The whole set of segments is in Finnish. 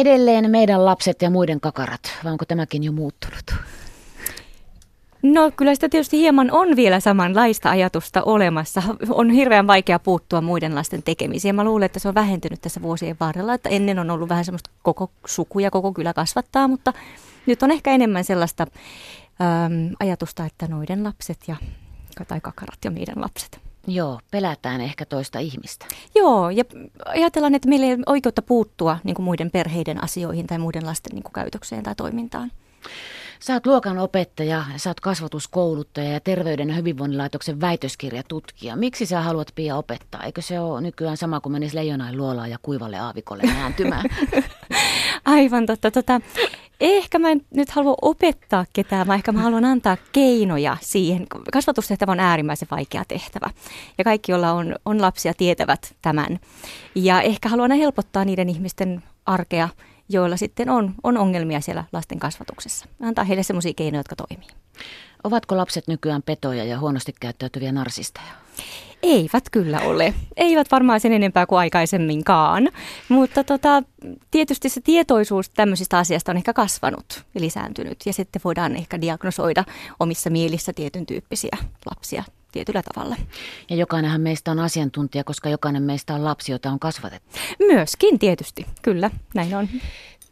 edelleen meidän lapset ja muiden kakarat, vai onko tämäkin jo muuttunut? No kyllä sitä tietysti hieman on vielä samanlaista ajatusta olemassa. On hirveän vaikea puuttua muiden lasten tekemisiin. Mä luulen, että se on vähentynyt tässä vuosien varrella, että ennen on ollut vähän semmoista koko suku ja koko kylä kasvattaa, mutta nyt on ehkä enemmän sellaista äm, ajatusta, että noiden lapset ja, tai kakarat ja meidän lapset. Joo, pelätään ehkä toista ihmistä. Joo, ja ajatellaan, että meillä ei ole oikeutta puuttua niin muiden perheiden asioihin tai muiden lasten niin käytökseen tai toimintaan. Sä oot luokan opettaja, sä oot kasvatuskouluttaja ja Terveyden ja hyvinvoinnilaitoksen väitöskirjatutkija. Miksi sä haluat Pia opettaa? Eikö se ole nykyään sama kuin menisi leijonain luolaan ja kuivalle aavikolle nääntymään? Aivan totta. Tota, ehkä mä en nyt halua opettaa ketään, vaan ehkä mä haluan antaa keinoja siihen. Kasvatustehtävä on äärimmäisen vaikea tehtävä ja kaikki, joilla on, on lapsia, tietävät tämän. Ja ehkä haluan helpottaa niiden ihmisten arkea, joilla sitten on, on ongelmia siellä lasten kasvatuksessa. Antaa heille sellaisia keinoja, jotka toimii. Ovatko lapset nykyään petoja ja huonosti käyttäytyviä narsisteja? Eivät kyllä ole. Eivät varmaan sen enempää kuin aikaisemminkaan. Mutta tota, tietysti se tietoisuus tämmöisistä asiasta on ehkä kasvanut ja lisääntynyt. Ja sitten voidaan ehkä diagnosoida omissa mielissä tietyn tyyppisiä lapsia tietyllä tavalla. Ja jokainenhan meistä on asiantuntija, koska jokainen meistä on lapsi, jota on kasvatettu. Myöskin tietysti, kyllä, näin on.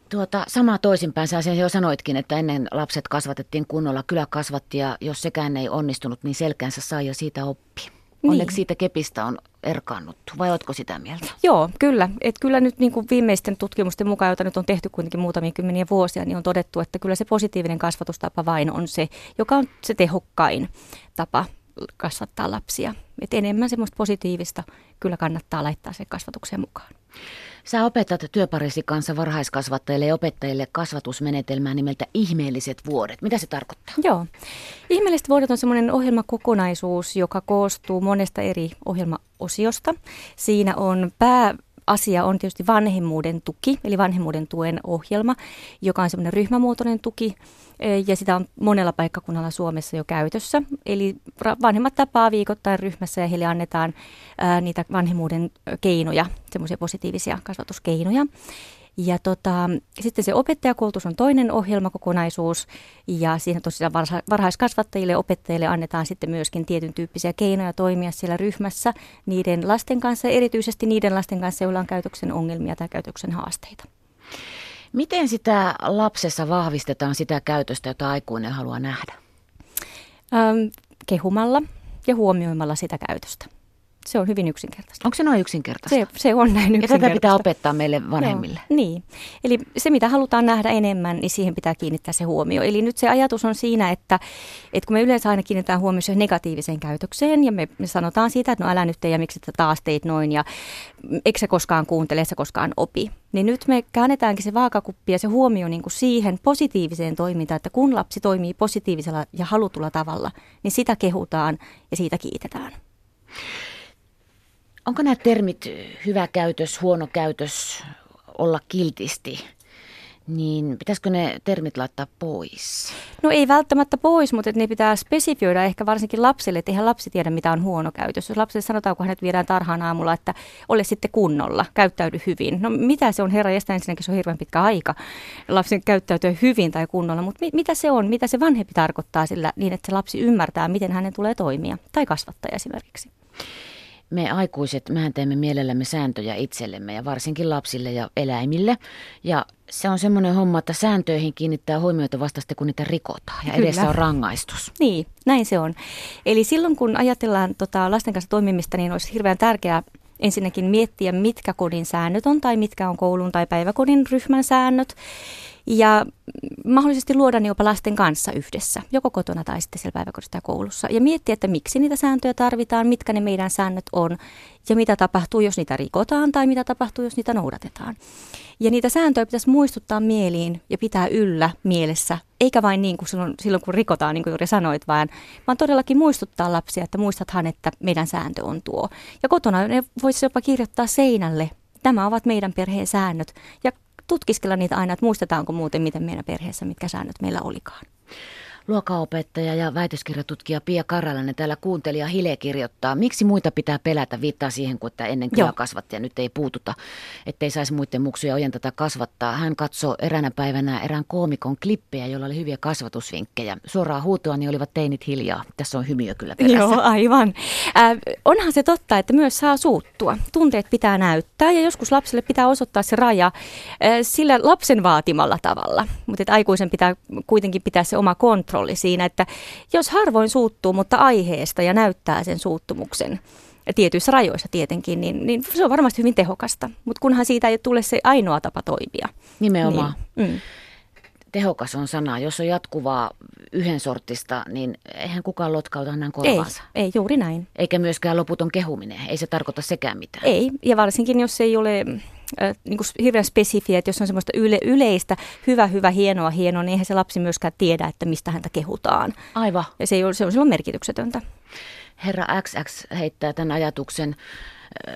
Tuota, sama toisinpäin, sä jo sanoitkin, että ennen lapset kasvatettiin kunnolla, kyllä kasvatti ja jos sekään ei onnistunut, niin selkäänsä sai ja siitä oppi. Niin. Onneksi siitä kepistä on erkaannuttu, vai oletko sitä mieltä? Joo, kyllä. Et kyllä nyt niin kuin viimeisten tutkimusten mukaan, joita nyt on tehty kuitenkin muutamia kymmeniä vuosia, niin on todettu, että kyllä se positiivinen kasvatustapa vain on se, joka on se tehokkain tapa kasvattaa lapsia. Et enemmän semmoista positiivista kyllä kannattaa laittaa sen kasvatukseen mukaan. Sä opetat työparisi kanssa varhaiskasvattajille ja opettajille kasvatusmenetelmää nimeltä Ihmeelliset vuodet. Mitä se tarkoittaa? Joo. Ihmeelliset vuodet on semmoinen ohjelmakokonaisuus, joka koostuu monesta eri ohjelmaosiosta. Siinä on pää asia on tietysti vanhemmuuden tuki, eli vanhemmuuden tuen ohjelma, joka on semmoinen ryhmämuotoinen tuki, ja sitä on monella paikkakunnalla Suomessa jo käytössä. Eli vanhemmat tapaa viikoittain ryhmässä ja heille annetaan ää, niitä vanhemmuuden keinoja, semmoisia positiivisia kasvatuskeinoja. Ja tota, sitten se opettajakoulutus on toinen ohjelmakokonaisuus ja siinä tosiaan varhaiskasvattajille ja opettajille annetaan sitten myöskin tietyn tyyppisiä keinoja toimia siellä ryhmässä niiden lasten kanssa, erityisesti niiden lasten kanssa, joilla on käytöksen ongelmia tai käytöksen haasteita. Miten sitä lapsessa vahvistetaan sitä käytöstä, jota aikuinen haluaa nähdä? Kehumalla ja huomioimalla sitä käytöstä. Se on hyvin yksinkertaista. Onko se noin yksinkertaista? Se, se on näin yksinkertaista. Ja tätä pitää opettaa meille vanhemmille. Joo, niin. Eli se, mitä halutaan nähdä enemmän, niin siihen pitää kiinnittää se huomio. Eli nyt se ajatus on siinä, että, että kun me yleensä aina kiinnitetään huomioon negatiiviseen käytökseen, ja me, me sanotaan siitä, että no älä nyt tee, ja miksi taas teit noin, ja eikö se koskaan kuuntele, se koskaan opi. Niin nyt me käännetäänkin se vaakakuppi ja se huomio niin kuin siihen positiiviseen toimintaan, että kun lapsi toimii positiivisella ja halutulla tavalla, niin sitä kehutaan ja siitä kiitetään. Onko nämä termit hyvä käytös, huono käytös, olla kiltisti, niin pitäisikö ne termit laittaa pois? No ei välttämättä pois, mutta ne pitää spesifioida ehkä varsinkin lapsille, että eihän lapsi tiedä mitä on huono käytös. Jos lapselle sanotaan, kun hänet viedään tarhaan aamulla, että ole sitten kunnolla, käyttäydy hyvin. No mitä se on, herra jästä ensinnäkin se on hirveän pitkä aika lapsen käyttäytyä hyvin tai kunnolla, mutta mi- mitä se on, mitä se vanhempi tarkoittaa sillä niin, että se lapsi ymmärtää, miten hänen tulee toimia, tai kasvattaja esimerkiksi me aikuiset, mehän teemme mielellämme sääntöjä itsellemme ja varsinkin lapsille ja eläimille. Ja se on semmoinen homma, että sääntöihin kiinnittää huomiota vasta sitten, kun niitä rikotaan ja Kyllä. edessä on rangaistus. Niin, näin se on. Eli silloin kun ajatellaan tota, lasten kanssa toimimista, niin olisi hirveän tärkeää ensinnäkin miettiä, mitkä kodin säännöt on tai mitkä on koulun tai päiväkodin ryhmän säännöt ja mahdollisesti luoda ne jopa lasten kanssa yhdessä, joko kotona tai sitten siellä päiväkodissa tai koulussa. Ja miettiä, että miksi niitä sääntöjä tarvitaan, mitkä ne meidän säännöt on ja mitä tapahtuu, jos niitä rikotaan tai mitä tapahtuu, jos niitä noudatetaan. Ja niitä sääntöjä pitäisi muistuttaa mieliin ja pitää yllä mielessä, eikä vain niin kuin silloin, silloin kun rikotaan, niin kuin juuri sanoit, vaan, vaan todellakin muistuttaa lapsia, että muistathan, että meidän sääntö on tuo. Ja kotona ne voisi jopa kirjoittaa seinälle Tämä ovat meidän perheen säännöt. Ja tutkiskella niitä aina, että muistetaanko muuten, miten meidän perheessä, mitkä säännöt meillä olikaan. Luokaopettaja ja väitöskirjatutkija Pia Karalainen täällä kuuntelija Hile kirjoittaa. Miksi muita pitää pelätä? Viittaa siihen, kun että ennen kyllä kasvatti ja nyt ei puututa, ettei saisi muiden muksuja ojentata kasvattaa. Hän katsoi eräänä päivänä erään koomikon klippejä, jolla oli hyviä kasvatusvinkkejä. Suoraan huutoa niin olivat teinit hiljaa. Tässä on hymiö kyllä perässä. Joo, aivan. Äh, onhan se totta, että myös saa suuttua. Tunteet pitää näyttää ja joskus lapselle pitää osoittaa se raja äh, sillä lapsen vaatimalla tavalla. Mutta aikuisen pitää kuitenkin pitää se oma kontrolli siinä, että jos harvoin suuttuu, mutta aiheesta ja näyttää sen suuttumuksen, tietyissä rajoissa tietenkin, niin, niin se on varmasti hyvin tehokasta. Mutta kunhan siitä ei tule se ainoa tapa toimia. Nimenomaan. Niin, mm. Tehokas on sana. Jos on jatkuvaa yhden sortista, niin eihän kukaan lotkauta hänen korvaansa. Ei, ei, juuri näin. Eikä myöskään loputon kehuminen. Ei se tarkoita sekään mitään. Ei, ja varsinkin jos ei ole niin kuin hirveän spesifiä, että jos on semmoista yle, yleistä, hyvä, hyvä, hienoa, hienoa, niin eihän se lapsi myöskään tiedä, että mistä häntä kehutaan. Aivan. Ja se, ei ole, se on silloin merkityksetöntä. Herra XX heittää tämän ajatuksen.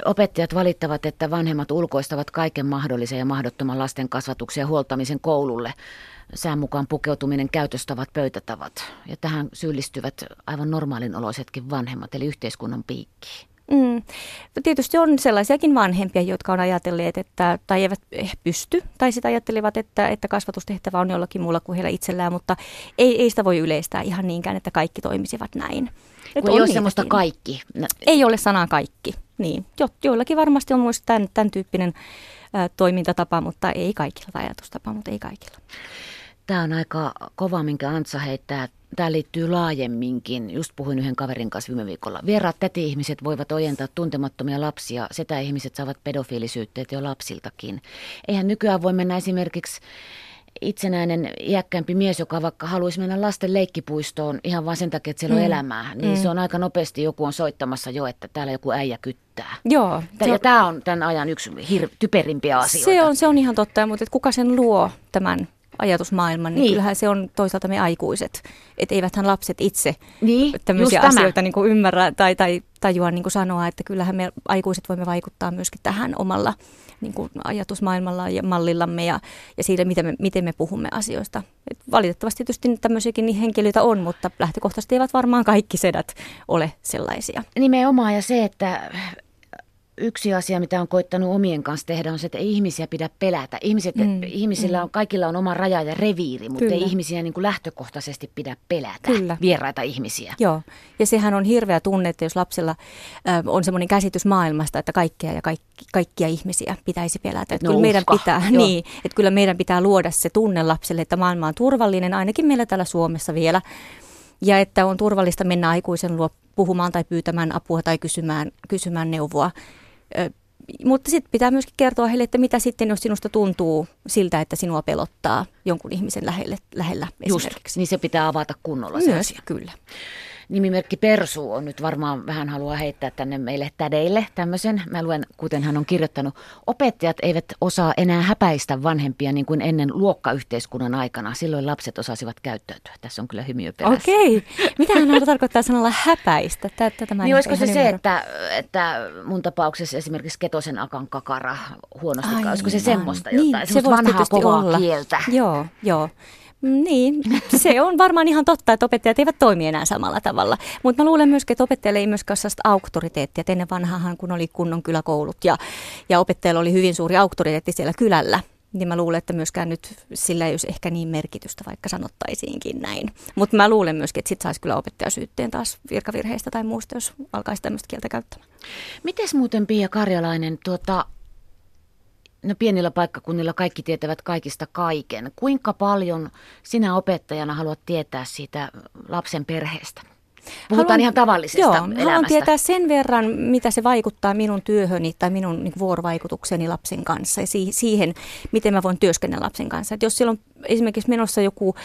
Opettajat valittavat, että vanhemmat ulkoistavat kaiken mahdollisen ja mahdottoman lasten kasvatuksen ja huoltamisen koululle. Sään mukaan pukeutuminen, käytöstavat, pöytätavat. Ja tähän syyllistyvät aivan normaalin oloisetkin vanhemmat, eli yhteiskunnan piikkiin. Mm. Tietysti on sellaisiakin vanhempia, jotka on ajatelleet, että, tai eivät eh, pysty, tai sitä ajattelevat, että, että kasvatustehtävä on jollakin muulla kuin heillä itsellään, mutta ei, ei sitä voi yleistää ihan niinkään, että kaikki toimisivat näin. Kun ei ole semmoista kaikki. Ei ole sanaa kaikki, niin. Jo, joillakin varmasti on myös tämän, tämän tyyppinen ä, toimintatapa, mutta ei kaikilla, tai ajatustapa, mutta ei kaikilla. Tämä on aika kova, minkä Antsa heittää. Tämä liittyy laajemminkin. Just puhuin yhden kaverin kanssa viime viikolla. Vieraat täti-ihmiset voivat ojentaa tuntemattomia lapsia. Setä-ihmiset saavat pedofiilisyytteet jo lapsiltakin. Eihän nykyään voi mennä esimerkiksi itsenäinen iäkkäämpi mies, joka vaikka haluaisi mennä lasten leikkipuistoon ihan vain sen takia, että siellä on mm. elämää, niin mm. se on aika nopeasti joku on soittamassa jo, että täällä joku äijä kyttää. Joo. Tää, ja tämä on tämän ajan yksi hir- typerimpiä asioita. Se on, se on ihan totta, mutta kuka sen luo tämän ajatusmaailman, niin, niin kyllähän se on toisaalta me aikuiset. Että eiväthän lapset itse niin, tämmöisiä asioita niin kuin ymmärrä tai, tai tajua niin kuin sanoa, että kyllähän me aikuiset voimme vaikuttaa myöskin tähän omalla niin kuin ajatusmaailmalla ja mallillamme ja, ja siitä, miten me, miten me puhumme asioista. Et valitettavasti tietysti tämmöisiäkin henkilöitä on, mutta lähtökohtaisesti eivät varmaan kaikki sedät ole sellaisia. Nimenomaan ja se, että yksi asia, mitä on koittanut omien kanssa tehdä, on se, että ei ihmisiä pidä pelätä. Ihmiset, mm, ihmisillä mm. on, kaikilla on oma raja ja reviiri, mutta Kyllä. ei ihmisiä niin kuin lähtökohtaisesti pidä pelätä, Kyllä. vieraita ihmisiä. Joo, ja sehän on hirveä tunne, että jos lapsella äh, on semmoinen käsitys maailmasta, että kaikkea ja kaikki, kaikkia ihmisiä pitäisi pelätä. Että no kyllä, meidän pitää, niin, että kyllä meidän pitää luoda se tunne lapselle, että maailma on turvallinen, ainakin meillä täällä Suomessa vielä ja että on turvallista mennä aikuisen luo puhumaan tai pyytämään apua tai kysymään, kysymään neuvoa mutta sitten pitää myöskin kertoa heille, että mitä sitten, jos sinusta tuntuu siltä, että sinua pelottaa jonkun ihmisen lähelle, lähellä Just, esimerkiksi. niin se pitää avata kunnolla se Myös, asia. kyllä nimimerkki Persu on nyt varmaan vähän haluaa heittää tänne meille tädeille tämmöisen. Mä luen, kuten hän on kirjoittanut, opettajat eivät osaa enää häpäistä vanhempia niin kuin ennen luokkayhteiskunnan aikana. Silloin lapset osasivat käyttäytyä. Tässä on kyllä hymiö perässä. Okei. Mitä hän tarkoittaa sanalla häpäistä? Tätä mä niin olisiko se se, että, että mun tapauksessa esimerkiksi Ketosen akan kakara huonosti, Ai, olisiko se semmoista niin, jotain, se vanhaa kovaa olla. kieltä? Joo, joo. Niin, se on varmaan ihan totta, että opettajat eivät toimi enää samalla tavalla. Mutta mä luulen myöskin, että opettajille ei myöskään sellaista auktoriteettia. ennen vanhahan, kun oli kunnon kyläkoulut ja, ja opettajalla oli hyvin suuri auktoriteetti siellä kylällä, niin mä luulen, että myöskään nyt sillä ei olisi ehkä niin merkitystä, vaikka sanottaisiinkin näin. Mutta mä luulen myöskin, että sit saisi kyllä opettajasyytteen taas virkavirheistä tai muusta, jos alkaisi tämmöistä kieltä käyttämään. Mites muuten Pia Karjalainen, tuota, no pienillä paikkakunnilla kaikki tietävät kaikista kaiken. Kuinka paljon sinä opettajana haluat tietää siitä lapsen perheestä? Puhutaan haluan, ihan tavallisesta joo, elämästä. Haluan tietää sen verran, mitä se vaikuttaa minun työhöni tai minun niin vuorovaikutukseni lapsen kanssa ja siihen, miten mä voin työskennellä lapsen kanssa. Et jos siellä on esimerkiksi menossa joku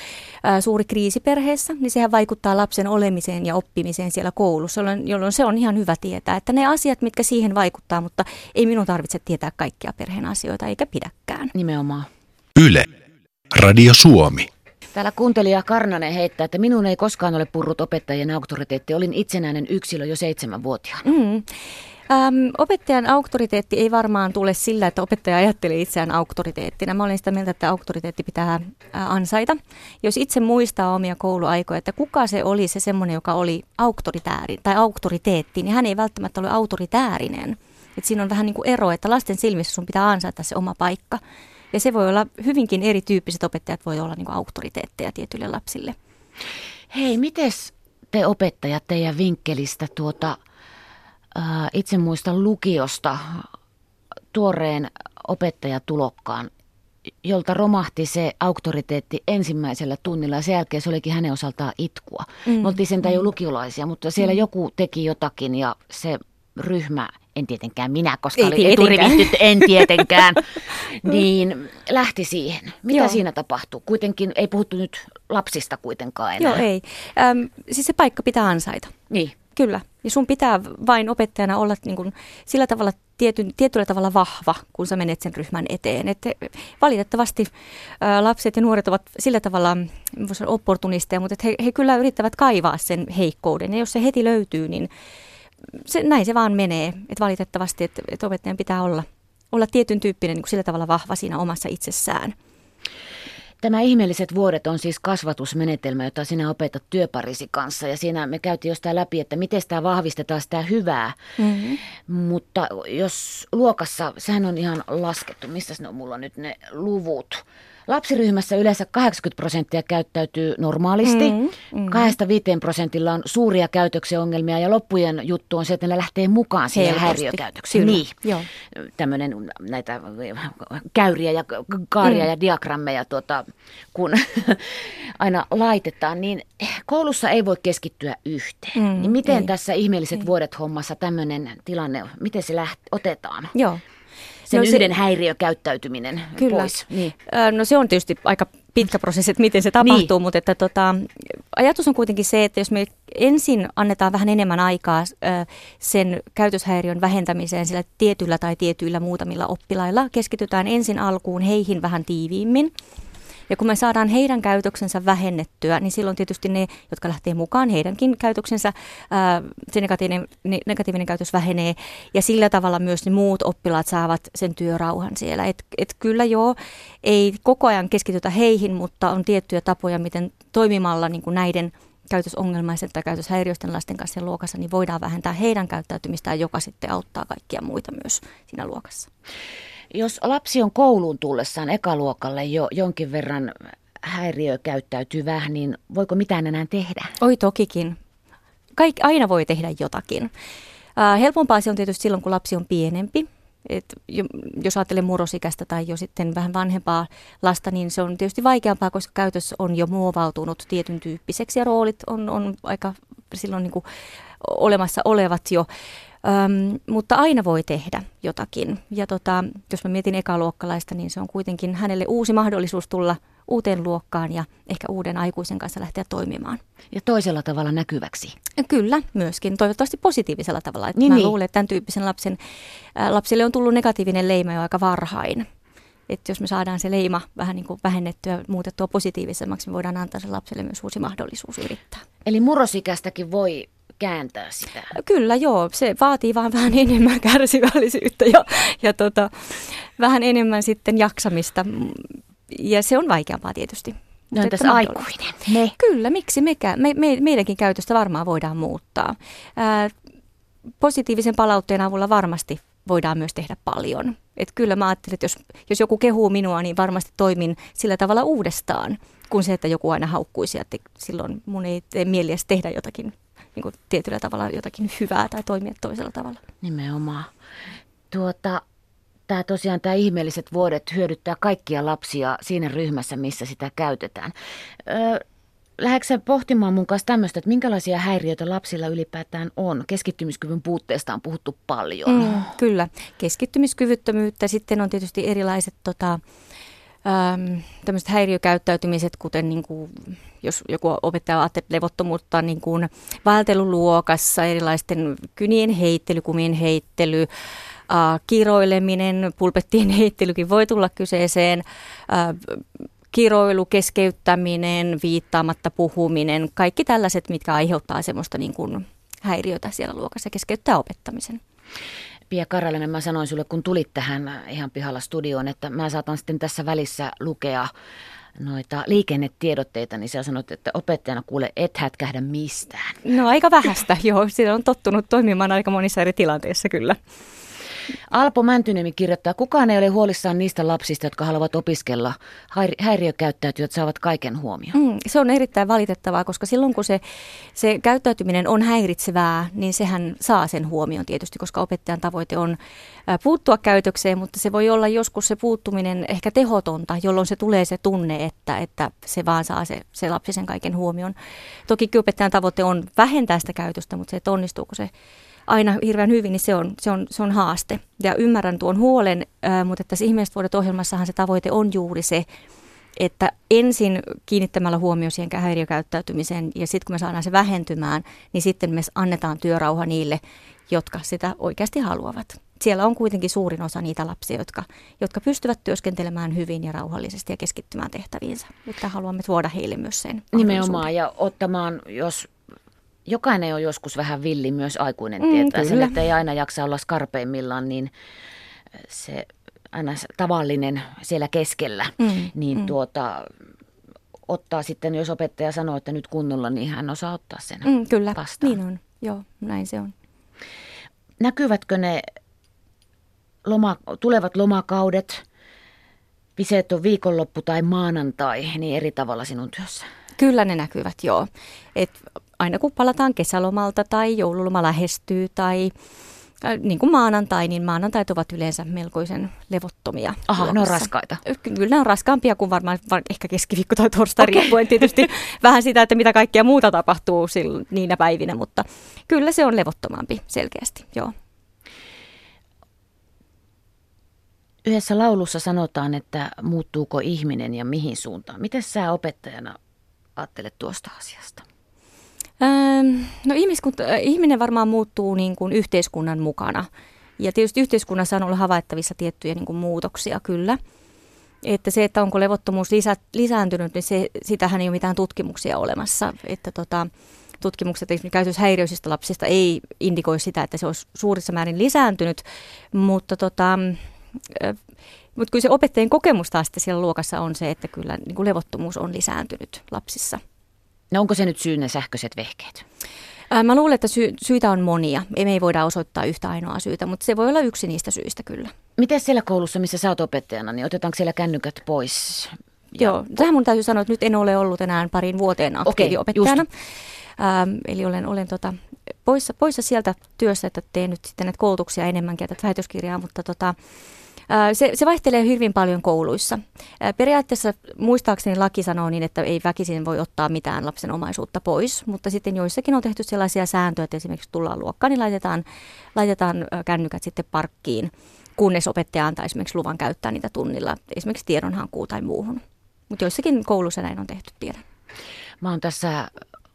ä, suuri kriisi perheessä, niin sehän vaikuttaa lapsen olemiseen ja oppimiseen siellä koulussa, jolloin, jolloin se on ihan hyvä tietää, että ne asiat, mitkä siihen vaikuttaa, mutta ei minun tarvitse tietää kaikkia perheen asioita, eikä pidäkään. Nimenomaan. Yle. Radio Suomi. Täällä kuuntelija Karnanen heittää, että minun ei koskaan ole purrut opettajien auktoriteetti. Olin itsenäinen yksilö jo seitsemänvuotiaana. Mm. Ähm, opettajan auktoriteetti ei varmaan tule sillä, että opettaja ajattelee itseään auktoriteettina. Mä olen sitä mieltä, että auktoriteetti pitää äh, ansaita. Jos itse muistaa omia kouluaikoja, että kuka se oli se semmoinen, joka oli auktoritääri tai auktoriteetti, niin hän ei välttämättä ole autoritäärinen. Et siinä on vähän niin kuin ero, että lasten silmissä sun pitää ansaita se oma paikka. Ja se voi olla hyvinkin erityyppiset opettajat, voi olla niin kuin auktoriteetteja tietyille lapsille. Hei, mites te opettajat teidän vinkkelistä tuota, ää, itse muistan lukiosta tuoreen opettajatulokkaan, jolta romahti se auktoriteetti ensimmäisellä tunnilla ja sen jälkeen se olikin hänen osaltaan itkua. Mm. Me oltiin sentään jo lukiolaisia, mutta siellä mm. joku teki jotakin ja se ryhmä en tietenkään minä, koska ei oli eturivittyt, en tietenkään, niin lähti siihen. Mitä Joo. siinä tapahtuu? Kuitenkin ei puhuttu nyt lapsista kuitenkaan enää. Joo, ei. Öm, siis se paikka pitää ansaita. Niin. Kyllä. Ja sun pitää vain opettajana olla niin kuin sillä tavalla tietyn, tietyllä tavalla vahva, kun sä menet sen ryhmän eteen. Et valitettavasti ä, lapset ja nuoret ovat sillä tavalla opportunisteja, mutta he, he kyllä yrittävät kaivaa sen heikkouden. Ja jos se heti löytyy, niin se, näin se vaan menee. Että valitettavasti, että, että opettajan pitää olla, olla tietyn tyyppinen niin kuin sillä tavalla vahva siinä omassa itsessään. Tämä ihmeelliset vuodet on siis kasvatusmenetelmä, jota sinä opetat työparisi kanssa. Ja siinä me käytiin jostain läpi, että miten sitä vahvistetaan sitä hyvää. Mm-hmm. Mutta jos luokassa, sehän on ihan laskettu, missä ne on mulla nyt ne luvut. Lapsiryhmässä yleensä 80 prosenttia käyttäytyy normaalisti, mm, mm. 2-5 prosentilla on suuria käytöksen ongelmia ja loppujen juttu on se, että ne lähtee mukaan siihen häiriökäytökseen. Niin, Joo. tämmöinen näitä käyriä ja kaaria mm. ja diagrammeja tuota, kun aina laitetaan, niin koulussa ei voi keskittyä yhteen. Mm, niin miten ei. tässä ihmeelliset ei. vuodet hommassa tämmöinen tilanne, miten se läht, otetaan? Joo sen no yhden se, häiriökäyttäytyminen kyllä. pois. Niin. No se on tietysti aika pitkä prosessi, että miten se tapahtuu, niin. mutta että tota, ajatus on kuitenkin se, että jos me ensin annetaan vähän enemmän aikaa sen käytöshäiriön vähentämiseen sillä tietyllä tai tietyillä muutamilla oppilailla, keskitytään ensin alkuun heihin vähän tiiviimmin, ja kun me saadaan heidän käytöksensä vähennettyä, niin silloin tietysti ne, jotka lähtee mukaan, heidänkin käytöksensä, ää, se negatiivinen, negatiivinen käytös vähenee. Ja sillä tavalla myös ne muut oppilaat saavat sen työrauhan siellä. Et, et kyllä joo, ei koko ajan keskitytä heihin, mutta on tiettyjä tapoja, miten toimimalla niin kuin näiden käytösongelmaisen tai käytöshäiriöisten lasten kanssa luokassa, niin voidaan vähentää heidän käyttäytymistään, joka sitten auttaa kaikkia muita myös siinä luokassa. Jos lapsi on kouluun tullessaan ekaluokalle jo jonkin verran häiriö käyttäytyvä, niin voiko mitään enää tehdä? Oi tokikin. Kaik, aina voi tehdä jotakin. Äh, helpompaa se on tietysti silloin, kun lapsi on pienempi. Et jos ajattelee murrosikäistä tai jo sitten vähän vanhempaa lasta, niin se on tietysti vaikeampaa, koska käytös on jo muovautunut tietyn tyyppiseksi ja roolit on, on aika silloin niin kuin olemassa olevat jo. Öm, mutta aina voi tehdä jotakin. Ja tota, jos mä mietin ekaluokkalaista, niin se on kuitenkin hänelle uusi mahdollisuus tulla uuteen luokkaan ja ehkä uuden aikuisen kanssa lähteä toimimaan. Ja toisella tavalla näkyväksi. Kyllä, myöskin. Toivottavasti positiivisella tavalla. Että niin, mä niin. luulen, että tämän tyyppisen lapsen, äh, lapsille on tullut negatiivinen leima jo aika varhain. Että jos me saadaan se leima vähän niin kuin vähennettyä, muutettua positiivisemmaksi, me voidaan antaa sen lapselle myös uusi mahdollisuus yrittää. Eli murrosikästäkin voi kääntää sitä. Kyllä joo, se vaatii vaan vähän enemmän kärsivällisyyttä ja, ja tota, vähän enemmän sitten jaksamista ja se on vaikeampaa tietysti. No entäs aikuinen? Me. Kyllä, miksi mekään? Me, me, meidänkin käytöstä varmaan voidaan muuttaa. Ää, positiivisen palautteen avulla varmasti voidaan myös tehdä paljon. Et kyllä mä ajattelin, että jos, jos joku kehuu minua, niin varmasti toimin sillä tavalla uudestaan, kuin se, että joku aina haukkuisi, että silloin mun ei tee mieli edes tehdä jotakin niin kuin tietyllä tavalla jotakin hyvää tai toimia toisella tavalla. Nimenomaan. Tuota, tämä tosiaan tämä ihmeelliset vuodet hyödyttää kaikkia lapsia siinä ryhmässä, missä sitä käytetään. Öö, Lähdetkö pohtimaan mun kanssa tämmöistä, että minkälaisia häiriöitä lapsilla ylipäätään on? Keskittymiskyvyn puutteesta on puhuttu paljon. Mm, kyllä, keskittymiskyvyttömyyttä. Sitten on tietysti erilaiset tota, äm, tämmöiset häiriökäyttäytymiset, kuten niin kuin, jos joku opettaja ajattelee levottomuutta niin kuin vaelteluluokassa, erilaisten kynien heittely, kumien heittely, äh, kiroileminen, pulpettien heittelykin voi tulla kyseeseen, äh, kiroilu, keskeyttäminen, viittaamatta puhuminen, kaikki tällaiset, mitkä aiheuttaa semmoista niin kuin häiriötä siellä luokassa keskeyttää opettamisen. Pia Karalainen, mä sanoin sulle, kun tulit tähän ihan pihalla studioon, että mä saatan sitten tässä välissä lukea noita liikennetiedotteita, niin sä sanot, että opettajana kuule et hätkähdä mistään. No aika vähästä, joo. Siinä on tottunut toimimaan aika monissa eri tilanteissa kyllä. Alpo Mäntyniemi kirjoittaa, kukaan ei ole huolissaan niistä lapsista, jotka haluavat opiskella. Häiriökäyttäytyjät saavat kaiken huomioon. Mm, se on erittäin valitettavaa, koska silloin kun se, se käyttäytyminen on häiritsevää, niin sehän saa sen huomioon tietysti, koska opettajan tavoite on puuttua käytökseen, mutta se voi olla joskus se puuttuminen ehkä tehotonta, jolloin se tulee se tunne, että, että se vaan saa se, se lapsi sen kaiken huomioon. Toki opettajan tavoite on vähentää sitä käytöstä, mutta se, että onnistuuko se aina hirveän hyvin, niin se on, se on, se on haaste. Ja ymmärrän tuon huolen, ää, mutta tässä ihmiset vuodet ohjelmassahan se tavoite on juuri se, että ensin kiinnittämällä huomio siihen häiriökäyttäytymiseen ja sitten kun me saadaan se vähentymään, niin sitten me annetaan työrauha niille, jotka sitä oikeasti haluavat. Siellä on kuitenkin suurin osa niitä lapsia, jotka, jotka pystyvät työskentelemään hyvin ja rauhallisesti ja keskittymään tehtäviinsä. Mutta haluamme tuoda heille myös sen. Nimenomaan ja ottamaan, jos jokainen on joskus vähän villi, myös aikuinen mm, tietää kyllä. sen, että ei aina jaksa olla skarpeimmillaan, niin se aina tavallinen siellä keskellä, mm, niin mm. tuota, ottaa sitten, jos opettaja sanoo, että nyt kunnolla, niin hän osaa ottaa sen mm, Kyllä, vastaan. niin on. Joo, näin se on. Näkyvätkö ne loma, tulevat lomakaudet, piseet on viikonloppu tai maanantai, niin eri tavalla sinun työssä? Kyllä ne näkyvät, joo. Et aina kun palataan kesälomalta tai joululoma lähestyy tai äh, niin kuin maanantai, niin maanantait ovat yleensä melkoisen levottomia. Aha, ne on raskaita. Kyllä ne on raskaampia kuin varmaan var, ehkä keskiviikko tai torstai, okay. riippuen tietysti vähän sitä, että mitä kaikkea muuta tapahtuu silloin, niinä päivinä, mutta kyllä se on levottomampi selkeästi, joo. Yhdessä laulussa sanotaan, että muuttuuko ihminen ja mihin suuntaan. Miten sä opettajana ajattelet tuosta asiasta? No ihminen varmaan muuttuu niin kuin yhteiskunnan mukana. Ja tietysti yhteiskunnassa on ollut havaittavissa tiettyjä niin kuin muutoksia kyllä. Että se, että onko levottomuus lisä, lisääntynyt, niin se, sitähän ei ole mitään tutkimuksia olemassa. Että tota, tutkimukset käytöshäiriöisistä lapsista ei indikoi sitä, että se olisi suurissa määrin lisääntynyt, mutta tota, mutta kyllä se opettajien kokemus taas siellä luokassa on se, että kyllä niin kuin levottomuus on lisääntynyt lapsissa. No onko se nyt syy ne sähköiset vehkeet? Mä luulen, että sy- syitä on monia. Me ei voida osoittaa yhtä ainoa syytä, mutta se voi olla yksi niistä syistä kyllä. Miten siellä koulussa, missä sä oot opettajana, niin otetaanko siellä kännykät pois? Ja... Joo, tähän mun täytyy sanoa, että nyt en ole ollut enää parin vuoteen aktiiviopettajana. Okay, ähm, eli olen, olen tota, poissa, poissa sieltä työssä, että teen nyt sitten näitä koulutuksia enemmänkin ja tätä väitöskirjaa, mutta tota, se, se vaihtelee hyvin paljon kouluissa. Periaatteessa muistaakseni laki sanoo niin, että ei väkisin voi ottaa mitään lapsen omaisuutta pois, mutta sitten joissakin on tehty sellaisia sääntöjä, että esimerkiksi tullaan luokkaan, niin laitetaan, laitetaan kännykät sitten parkkiin, kunnes opettaja antaa esimerkiksi luvan käyttää niitä tunnilla, esimerkiksi tiedonhankuun tai muuhun. Mutta joissakin kouluissa näin on tehty, tiedän. Mä oon tässä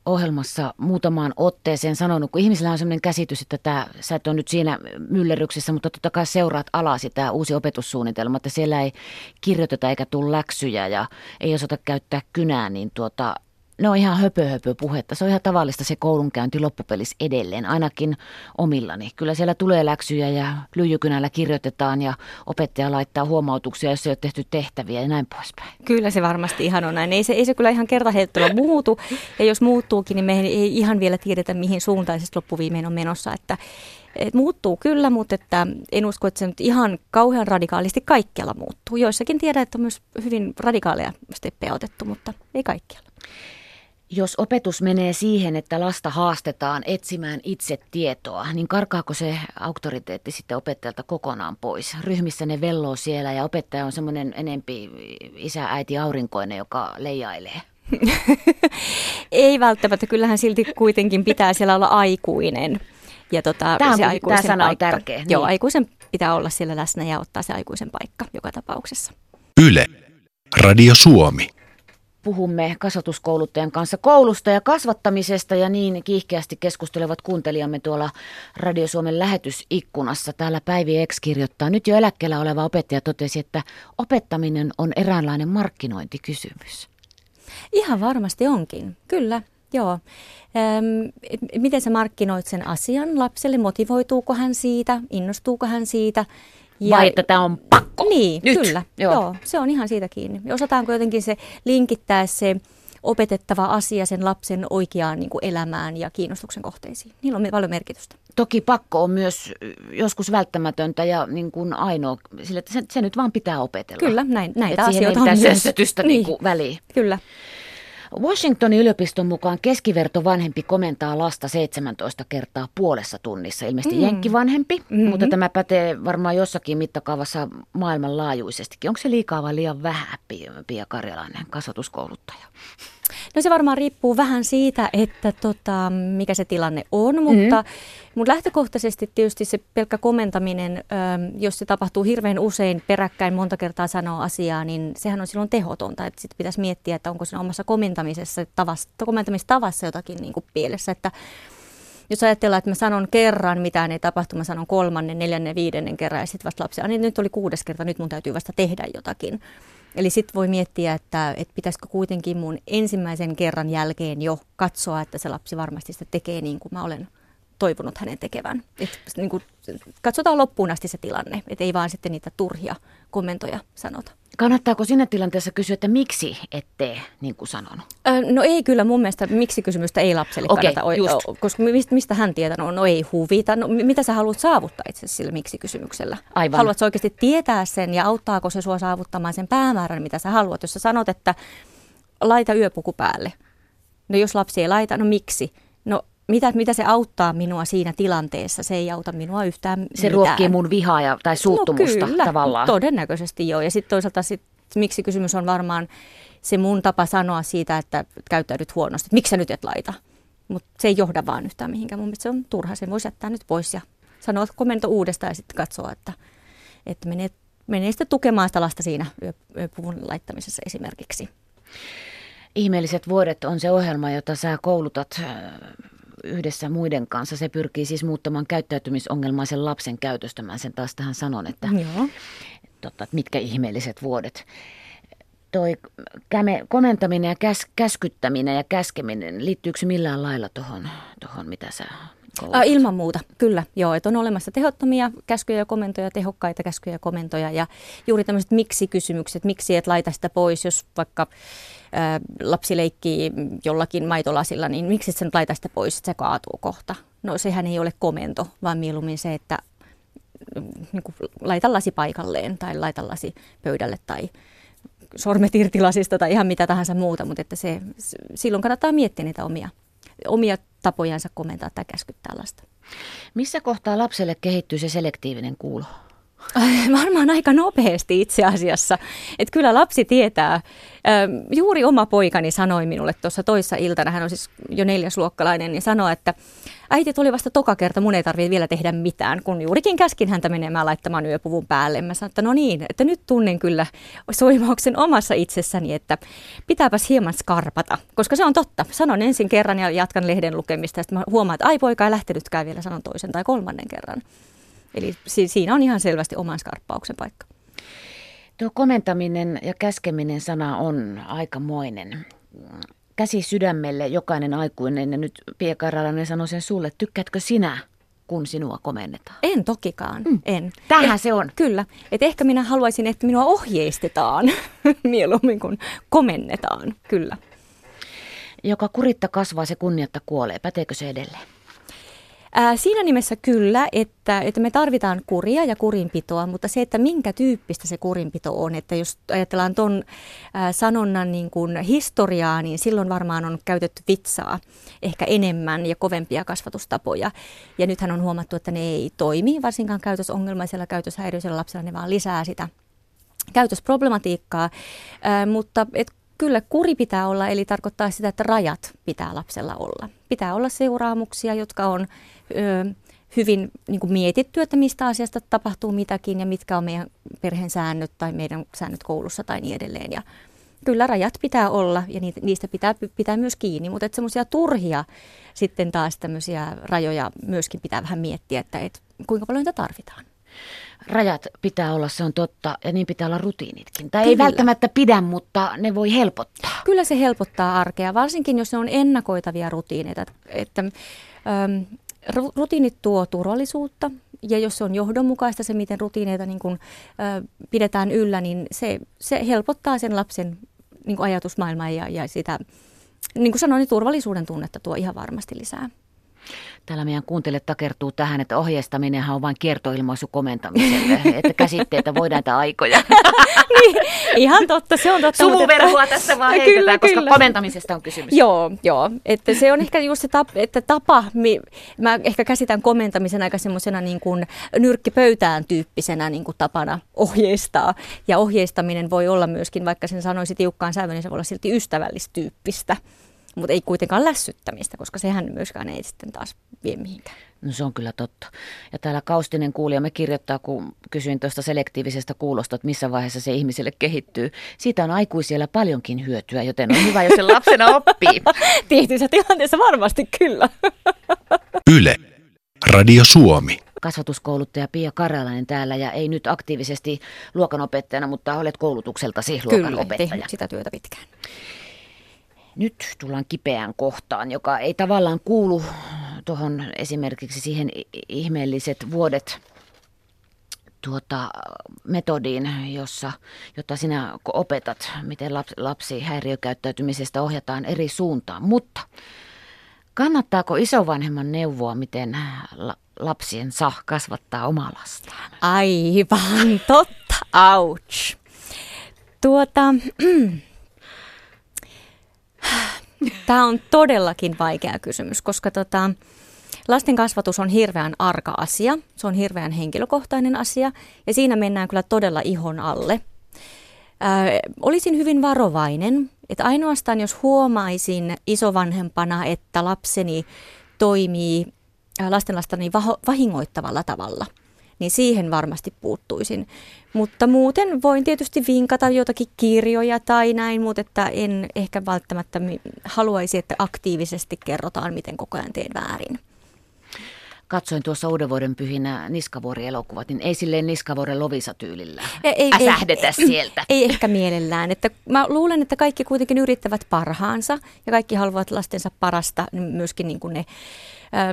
ohjelmassa muutamaan otteeseen sanonut, kun ihmisillä on sellainen käsitys, että tämä, sä et ole nyt siinä myllerryksessä, mutta totta kai seuraat alasi tämä uusi opetussuunnitelma, että siellä ei kirjoiteta eikä tule läksyjä ja ei osata käyttää kynää, niin tuota, ne on ihan höpö, höpö puhetta. Se on ihan tavallista se koulunkäynti loppupelissä edelleen, ainakin omillani. Kyllä siellä tulee läksyjä ja lyijykynällä kirjoitetaan ja opettaja laittaa huomautuksia, jos ei ole tehty tehtäviä ja näin poispäin. Kyllä se varmasti ihan on näin. Ei se, ei se kyllä ihan kertaheittolla muutu. Ja jos muuttuukin, niin me ei ihan vielä tiedetä, mihin suuntaan se loppuviimein on menossa. Että et muuttuu kyllä, mutta että en usko, että se nyt ihan kauhean radikaalisti kaikkialla muuttuu. Joissakin tiedän, että on myös hyvin radikaaleja steppejä otettu, mutta ei kaikkialla. Jos opetus menee siihen, että lasta haastetaan etsimään itse tietoa, niin karkaako se auktoriteetti sitten opettajalta kokonaan pois? Ryhmissä ne velloo siellä ja opettaja on semmoinen enempi isä, äiti, aurinkoinen, joka leijailee. Ei välttämättä, kyllähän silti kuitenkin pitää siellä olla aikuinen. Ja tota, tämä, on, se aikuisen tämä sana paikka. on tärkeä. Joo, niin. aikuisen pitää olla siellä läsnä ja ottaa se aikuisen paikka joka tapauksessa. Yle, Radio Suomi puhumme kasvatuskouluttajan kanssa koulusta ja kasvattamisesta ja niin kiihkeästi keskustelevat kuuntelijamme tuolla Radio Suomen lähetysikkunassa. Täällä Päivi X kirjoittaa. Nyt jo eläkkeellä oleva opettaja totesi, että opettaminen on eräänlainen markkinointikysymys. Ihan varmasti onkin, kyllä. joo. Miten sä markkinoit sen asian lapselle? Motivoituuko hän siitä? Innostuuko hän siitä? Ja, Vai että tämä on pakko? Niin, Nyt. kyllä. Joo. joo. se on ihan siitä kiinni. Osataanko jotenkin se linkittää se opetettava asia sen lapsen oikeaan niin kuin elämään ja kiinnostuksen kohteisiin. Niillä on paljon merkitystä. Toki pakko on myös joskus välttämätöntä ja niin kuin ainoa, sillä että se, se nyt vaan pitää opetella. Kyllä, näin, näitä Et asioita on myös. sössötystä niin. Niin väliin. Kyllä. Washingtonin yliopiston mukaan keskiverto vanhempi komentaa lasta 17 kertaa puolessa tunnissa. Ilmeisesti mm. jenkkivanhempi, mm-hmm. mutta tämä pätee varmaan jossakin mittakaavassa maailmanlaajuisestikin. Onko se liikaa vai liian vähän, Pia Karjalainen, kasvatuskouluttaja? No se varmaan riippuu vähän siitä, että tota, mikä se tilanne on, mutta, mm. mutta lähtökohtaisesti tietysti se pelkkä komentaminen, jos se tapahtuu hirveän usein peräkkäin monta kertaa sanoa asiaa, niin sehän on silloin tehotonta. Sitten pitäisi miettiä, että onko siinä omassa komentamisessa, tavassa, komentamistavassa jotakin niin kuin pielessä, että jos ajatellaan, että mä sanon kerran, mitään ei tapahtu, mä sanon kolmannen, neljännen, viidennen kerran ja sitten vasta lapsi, niin nyt oli kuudes kerta, nyt mun täytyy vasta tehdä jotakin. Eli sitten voi miettiä, että, että pitäisikö kuitenkin mun ensimmäisen kerran jälkeen jo katsoa, että se lapsi varmasti sitä tekee niin kuin mä olen toivonut hänen tekevän. Et, niin kuin, katsotaan loppuun asti se tilanne, että ei vaan sitten niitä turhia komentoja sanota. Kannattaako siinä tilanteessa kysyä, että miksi et tee, niin kuin sanon? Ö, no ei kyllä, mun mielestä miksi kysymystä ei lapselle okay, kannata, just. koska mistä, mistä hän tietää, no, no ei huvita. No, mitä sä haluat saavuttaa itse sillä miksi kysymyksellä? Aivan. Haluatko oikeasti tietää sen ja auttaako se sua saavuttamaan sen päämäärän, mitä sä haluat? Jos sä sanot, että laita yöpuku päälle. No jos lapsi ei laita, no miksi? No mitä, mitä se auttaa minua siinä tilanteessa? Se ei auta minua yhtään Se mitään. ruokkii mun vihaa ja, tai suuttumusta no kyllä, tavallaan. todennäköisesti joo. Ja sitten toisaalta sit, miksi kysymys on varmaan se mun tapa sanoa siitä, että käyttäydyt huonosti. Miksi sä nyt et laita? Mutta se ei johda vaan yhtään mihinkään. Mun mielestä se on turha. Sen voisi jättää nyt pois ja sanoa komento uudestaan ja sitten katsoa, että, että menee, menee sitten tukemaan sitä lasta siinä yöpuvun laittamisessa esimerkiksi. Ihmeelliset vuodet on se ohjelma, jota sä koulutat yhdessä muiden kanssa. Se pyrkii siis muuttamaan käyttäytymisongelmaisen lapsen käytöstä. Mä sen taas tähän sanon, että, Joo. Totta, että mitkä ihmeelliset vuodet. Toi käme, komentaminen ja käs, käskyttäminen ja käskeminen, liittyykö se millään lailla tuohon, tohon, mitä sä Äh, ilman muuta, kyllä. Joo, että on olemassa tehottomia käskyjä ja komentoja, tehokkaita käskyjä ja komentoja ja juuri tämmöiset miksi-kysymykset, miksi et laita sitä pois, jos vaikka ää, lapsi leikkii jollakin maitolasilla, niin miksi et sen laita sitä pois, että se kaatuu kohta. No sehän ei ole komento, vaan mieluummin se, että niin kuin, laita lasi paikalleen tai laita lasi pöydälle tai sormet irti lasista tai ihan mitä tahansa muuta, mutta että se, silloin kannattaa miettiä niitä omia, omia tapojansa komentaa tai käskyttää lasta. Missä kohtaa lapselle kehittyy se selektiivinen kuulo? Varmaan aika nopeasti itse asiassa. Että kyllä lapsi tietää. Juuri oma poikani sanoi minulle tuossa toissa iltana, hän on siis jo neljäsluokkalainen, niin sanoi, että äiti tuli vasta toka kerta, mun ei tarvitse vielä tehdä mitään, kun juurikin käskin häntä menemään laittamaan yöpuvun päälle. Mä sanoin, että no niin, että nyt tunnen kyllä soimauksen omassa itsessäni, että pitääpäs hieman skarpata, koska se on totta. Sanon ensin kerran ja jatkan lehden lukemista ja sitten mä huomaan, että ai poika ei lähtenytkään vielä, sanon toisen tai kolmannen kerran. Eli si- siinä on ihan selvästi oman skarppauksen paikka. Tuo komentaminen ja käskeminen sana on aikamoinen. Käsi sydämelle jokainen aikuinen ja nyt Pia Karalainen sanoi sen sulle, tykkäätkö sinä kun sinua komennetaan? En tokikaan, mm. en. Tähän eh, se on. Kyllä. Et ehkä minä haluaisin, että minua ohjeistetaan mieluummin kuin komennetaan, kyllä. Joka kuritta kasvaa, se kunniatta kuolee. Päteekö se edelleen? Ää, siinä nimessä kyllä, että, että me tarvitaan kuria ja kurinpitoa, mutta se, että minkä tyyppistä se kurinpito on, että jos ajatellaan tuon sanonnan niin kuin historiaa, niin silloin varmaan on käytetty vitsaa ehkä enemmän ja kovempia kasvatustapoja. Ja nythän on huomattu, että ne ei toimi, varsinkaan käytösongelmaisella käytöshäiriöisellä lapsella, ne vaan lisää sitä käytösproblematiikkaa, ää, mutta et Kyllä kuri pitää olla, eli tarkoittaa sitä, että rajat pitää lapsella olla. Pitää olla seuraamuksia, jotka on ö, hyvin niin kuin mietitty, että mistä asiasta tapahtuu mitäkin ja mitkä on meidän perheen säännöt tai meidän säännöt koulussa tai niin edelleen. Ja kyllä rajat pitää olla ja niistä pitää pitää myös kiinni, mutta että semmoisia turhia sitten taas tämmöisiä rajoja myöskin pitää vähän miettiä, että et, kuinka paljon niitä tarvitaan. Rajat pitää olla, se on totta, ja niin pitää olla rutiinitkin. Tai Kyllä. ei välttämättä pidä, mutta ne voi helpottaa. Kyllä se helpottaa arkea, varsinkin jos ne on ennakoitavia rutiineita. Että, ähm, rutiinit tuo turvallisuutta, ja jos se on johdonmukaista se, miten rutiineita niin kuin, äh, pidetään yllä, niin se, se helpottaa sen lapsen niin ajatusmaailmaa ja, ja sitä, niin kuin sanoin, niin turvallisuuden tunnetta tuo ihan varmasti lisää. Täällä meidän kuuntelijat takertuu tähän, että ohjeistaminenhan on vain kiertoilmaisu komentamiselle, että käsitteitä voi näitä aikoja. niin, ihan totta, se on totta. Sumuverhoa että... tässä vaan heitetään, kyllä, koska kyllä. komentamisesta on kysymys. Joo, joo. Että se on ehkä just se tapa, että tapa, mä ehkä käsitän komentamisen aika semmoisena niin kuin nyrkkipöytään tyyppisenä niin kuin tapana ohjeistaa. Ja ohjeistaminen voi olla myöskin, vaikka sen sanoisi tiukkaan sävyyn, niin se voi olla silti ystävällistyyppistä mutta ei kuitenkaan lässyttämistä, koska sehän myöskään ei sitten taas vie mihinkään. No se on kyllä totta. Ja täällä Kaustinen kuulija me kirjoittaa, kun kysyin tuosta selektiivisestä kuulosta, että missä vaiheessa se ihmiselle kehittyy. Siitä on aikuisilla paljonkin hyötyä, joten on hyvä, jos se lapsena oppii. Tietyissä tilanteessa varmasti kyllä. Yle. Radio Suomi. Kasvatuskouluttaja Pia Karjalainen täällä ja ei nyt aktiivisesti luokanopettajana, mutta olet koulutukseltasi luokanopettaja. Kyllä, sitä työtä pitkään. Nyt tullaan kipeään kohtaan, joka ei tavallaan kuulu tuohon esimerkiksi siihen ihmeelliset vuodet tuota, metodiin, jossa, jota sinä opetat, miten lapsi, lapsi häiriökäyttäytymisestä ohjataan eri suuntaan. Mutta kannattaako isovanhemman neuvoa, miten la, lapsien saa kasvattaa omaa lastaan? Aivan totta, ouch. Tuota, Tämä on todellakin vaikea kysymys, koska tota, lasten kasvatus on hirveän arka asia. Se on hirveän henkilökohtainen asia ja siinä mennään kyllä todella ihon alle. Ää, olisin hyvin varovainen, että ainoastaan jos huomaisin isovanhempana, että lapseni toimii lastenlastani vahingoittavalla tavalla – niin siihen varmasti puuttuisin. Mutta muuten voin tietysti vinkata jotakin kirjoja tai näin, mutta että en ehkä välttämättä haluaisi, että aktiivisesti kerrotaan, miten koko ajan teen väärin katsoin tuossa uuden vuoden pyhinä Niskavuori-elokuvat, niin ei silleen Niskavuoren Lovisa-tyylillä ei, ei, äsähdetä ei, sieltä. Ei ehkä mielellään. Että mä luulen, että kaikki kuitenkin yrittävät parhaansa ja kaikki haluavat lastensa parasta, myöskin niin kuin ne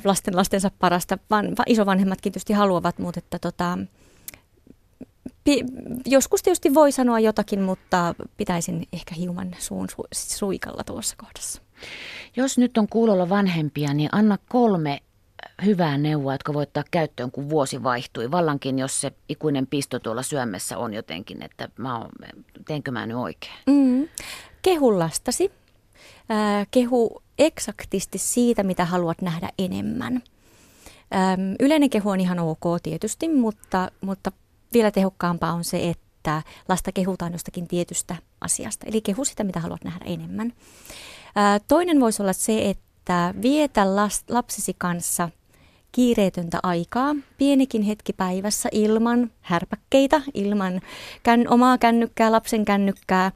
lasten lastensa parasta. Van, isovanhemmatkin tietysti haluavat, mutta että tota, pi, joskus tietysti voi sanoa jotakin, mutta pitäisin ehkä hieman suun su, suikalla tuossa kohdassa. Jos nyt on kuulolla vanhempia, niin anna kolme hyvää neuvoa, jotka voi ottaa käyttöön, kun vuosi vaihtui. Vallankin, jos se ikuinen pisto tuolla syömessä on jotenkin, että mä oon, teenkö mä nyt oikein? Mm. Kehu lastasi. Äh, kehu eksaktisti siitä, mitä haluat nähdä enemmän. Ähm, yleinen kehu on ihan ok tietysti, mutta, mutta vielä tehokkaampaa on se, että lasta kehutaan jostakin tietystä asiasta. Eli kehu sitä, mitä haluat nähdä enemmän. Äh, toinen voisi olla se, että vietä last, lapsesi kanssa kiireetöntä aikaa, pienikin hetki päivässä ilman härpäkkeitä, ilman kän, omaa kännykkää, lapsen kännykkää,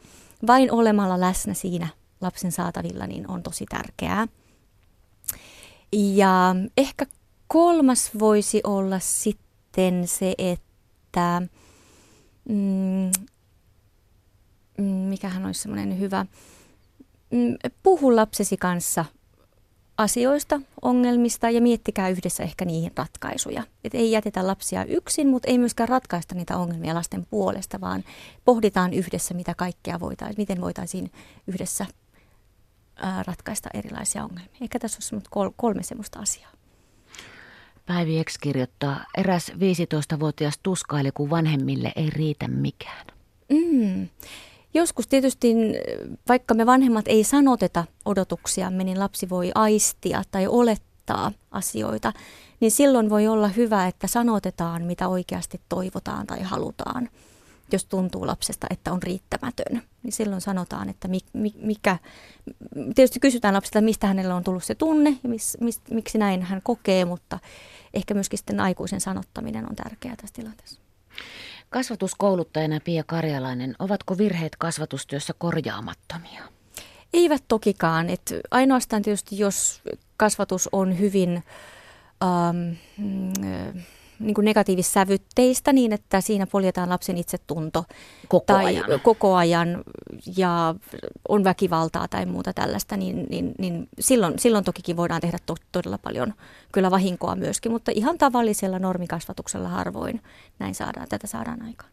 vain olemalla läsnä siinä lapsen saatavilla, niin on tosi tärkeää. Ja ehkä kolmas voisi olla sitten se, että mm, mm mikähän olisi semmoinen hyvä, mm, puhu lapsesi kanssa asioista, ongelmista ja miettikää yhdessä ehkä niihin ratkaisuja. Et ei jätetä lapsia yksin, mutta ei myöskään ratkaista niitä ongelmia lasten puolesta, vaan pohditaan yhdessä, mitä kaikkea voitaisiin, miten voitaisiin yhdessä ratkaista erilaisia ongelmia. Ehkä tässä on kolme semmoista asiaa. Päivi X kirjoittaa, eräs 15-vuotias tuskaili, kun vanhemmille ei riitä mikään. Mm. Joskus tietysti, vaikka me vanhemmat ei sanoteta odotuksia, niin lapsi voi aistia tai olettaa asioita, niin silloin voi olla hyvä, että sanotetaan, mitä oikeasti toivotaan tai halutaan jos tuntuu lapsesta, että on riittämätön, niin silloin sanotaan, että mikä, tietysti kysytään lapselta, mistä hänellä on tullut se tunne ja mis, mis, miksi näin hän kokee, mutta ehkä myöskin sitten aikuisen sanottaminen on tärkeää tässä tilanteessa. Kasvatuskouluttajana Pia Karjalainen, ovatko virheet kasvatustyössä korjaamattomia? Eivät tokikaan. Et ainoastaan tietysti, jos kasvatus on hyvin ähm, niin kuin negatiivissävytteistä niin, että siinä poljetaan lapsen itsetunto Koko tai ajan. koko ajan ja on väkivaltaa tai muuta tällaista, niin, niin, niin silloin, silloin tokikin voidaan tehdä to, todella paljon kyllä vahinkoa myöskin, mutta ihan tavallisella normikasvatuksella harvoin näin saadaan, tätä saadaan aikaan.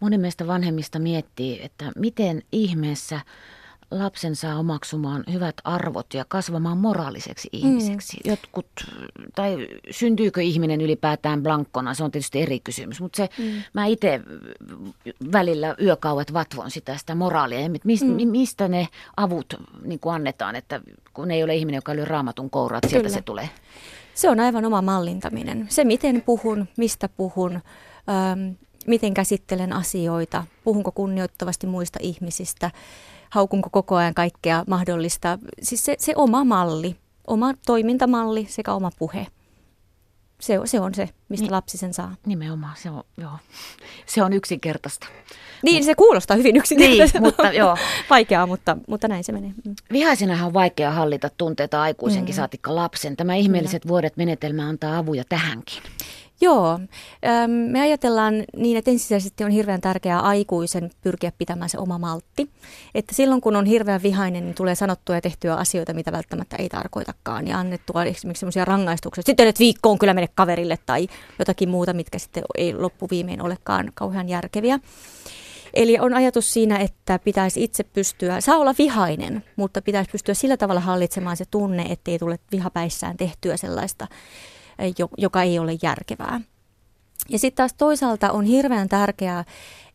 Moni meistä vanhemmista miettii, että miten ihmeessä lapsen saa omaksumaan hyvät arvot ja kasvamaan moraaliseksi ihmiseksi. Mm. Jotkut, tai syntyykö ihminen ylipäätään blankkona, se on tietysti eri kysymys, mutta se, mm. mä itse välillä yökauet vatvon sitä, sitä moraalia, ja mistä, mm. mistä ne avut niin kuin annetaan, että kun ei ole ihminen, joka lyö raamatun kouraa, että sieltä se tulee. Se on aivan oma mallintaminen. Se, miten puhun, mistä puhun, ähm, miten käsittelen asioita, puhunko kunnioittavasti muista ihmisistä, haukunko koko ajan kaikkea mahdollista. Siis se, se oma malli, oma toimintamalli sekä oma puhe. Se, se on se, mistä niin, lapsi sen saa. Nimenomaan, se on, joo. se on yksinkertaista. Niin, Mut, se kuulostaa hyvin yksinkertaista. Niin, mutta joo. Vaikeaa, mutta, mutta näin se menee. Mm. Vihaisenahan on vaikea hallita tunteita aikuisenkin, mm. saatikka lapsen. Tämä ihmeelliset mm. vuodet menetelmä antaa avuja tähänkin. Joo, me ajatellaan niin, että ensisijaisesti on hirveän tärkeää aikuisen pyrkiä pitämään se oma maltti. Että silloin kun on hirveän vihainen, niin tulee sanottua ja tehtyä asioita, mitä välttämättä ei tarkoitakaan. Ja annettua esimerkiksi sellaisia rangaistuksia, sitten että viikkoon kyllä mene kaverille tai jotakin muuta, mitkä sitten ei loppuviimein olekaan kauhean järkeviä. Eli on ajatus siinä, että pitäisi itse pystyä, saa olla vihainen, mutta pitäisi pystyä sillä tavalla hallitsemaan se tunne, ettei tule vihapäissään tehtyä sellaista joka ei ole järkevää. Ja sitten taas toisaalta on hirveän tärkeää,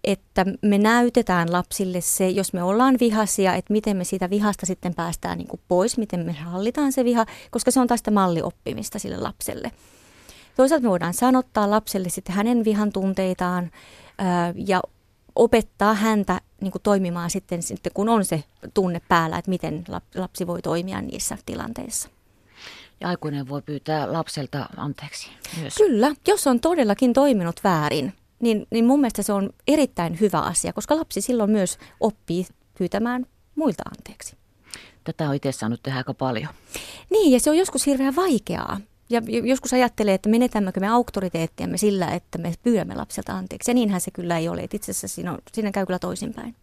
että me näytetään lapsille se, jos me ollaan vihasia, että miten me siitä vihasta sitten päästään niin pois, miten me hallitaan se viha, koska se on taas sitä mallioppimista sille lapselle. Toisaalta me voidaan sanottaa lapselle sitten hänen vihan tunteitaan ää, ja opettaa häntä niin kuin toimimaan sitten, sitten, kun on se tunne päällä, että miten lapsi voi toimia niissä tilanteissa ja aikuinen voi pyytää lapselta anteeksi myös. Kyllä, jos on todellakin toiminut väärin, niin, niin mun mielestä se on erittäin hyvä asia, koska lapsi silloin myös oppii pyytämään muilta anteeksi. Tätä on itse saanut tehdä aika paljon. Niin, ja se on joskus hirveän vaikeaa. Ja joskus ajattelee, että menetämmekö me auktoriteettiamme sillä, että me pyydämme lapselta anteeksi. Ja niinhän se kyllä ei ole. itse asiassa siinä, on, siinä käy kyllä toisinpäin.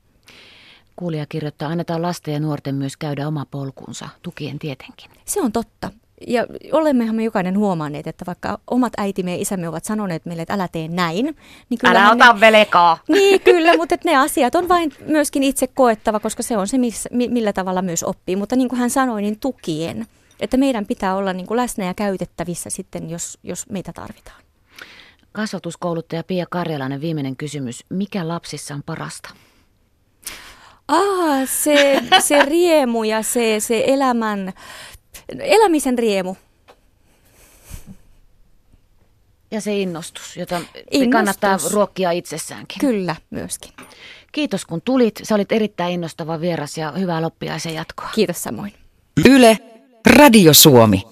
Kuulija kirjoittaa, annetaan lasten ja nuorten myös käydä oma polkunsa, tukien tietenkin. Se on totta ja olemmehan me jokainen huomanneet, että vaikka omat äitimme ja isämme ovat sanoneet meille, että älä tee näin. Niin kyllä älä ota ne, velekaa. Niin, kyllä, mutta että ne asiat on vain myöskin itse koettava, koska se on se, missä, millä tavalla myös oppii. Mutta niin kuin hän sanoi, niin tukien. Että meidän pitää olla niin kuin läsnä ja käytettävissä sitten, jos, jos meitä tarvitaan. Kasvatuskouluttaja Pia Karjalainen, viimeinen kysymys. Mikä lapsissa on parasta? Ah, se, se riemu ja se, se elämän elämisen riemu. Ja se innostus, jota innostus. kannattaa ruokkia itsessäänkin. Kyllä, myöskin. Kiitos kun tulit. Sä olit erittäin innostava vieras ja hyvää loppiaisen jatkoa. Kiitos samoin. Yle, Radio Suomi.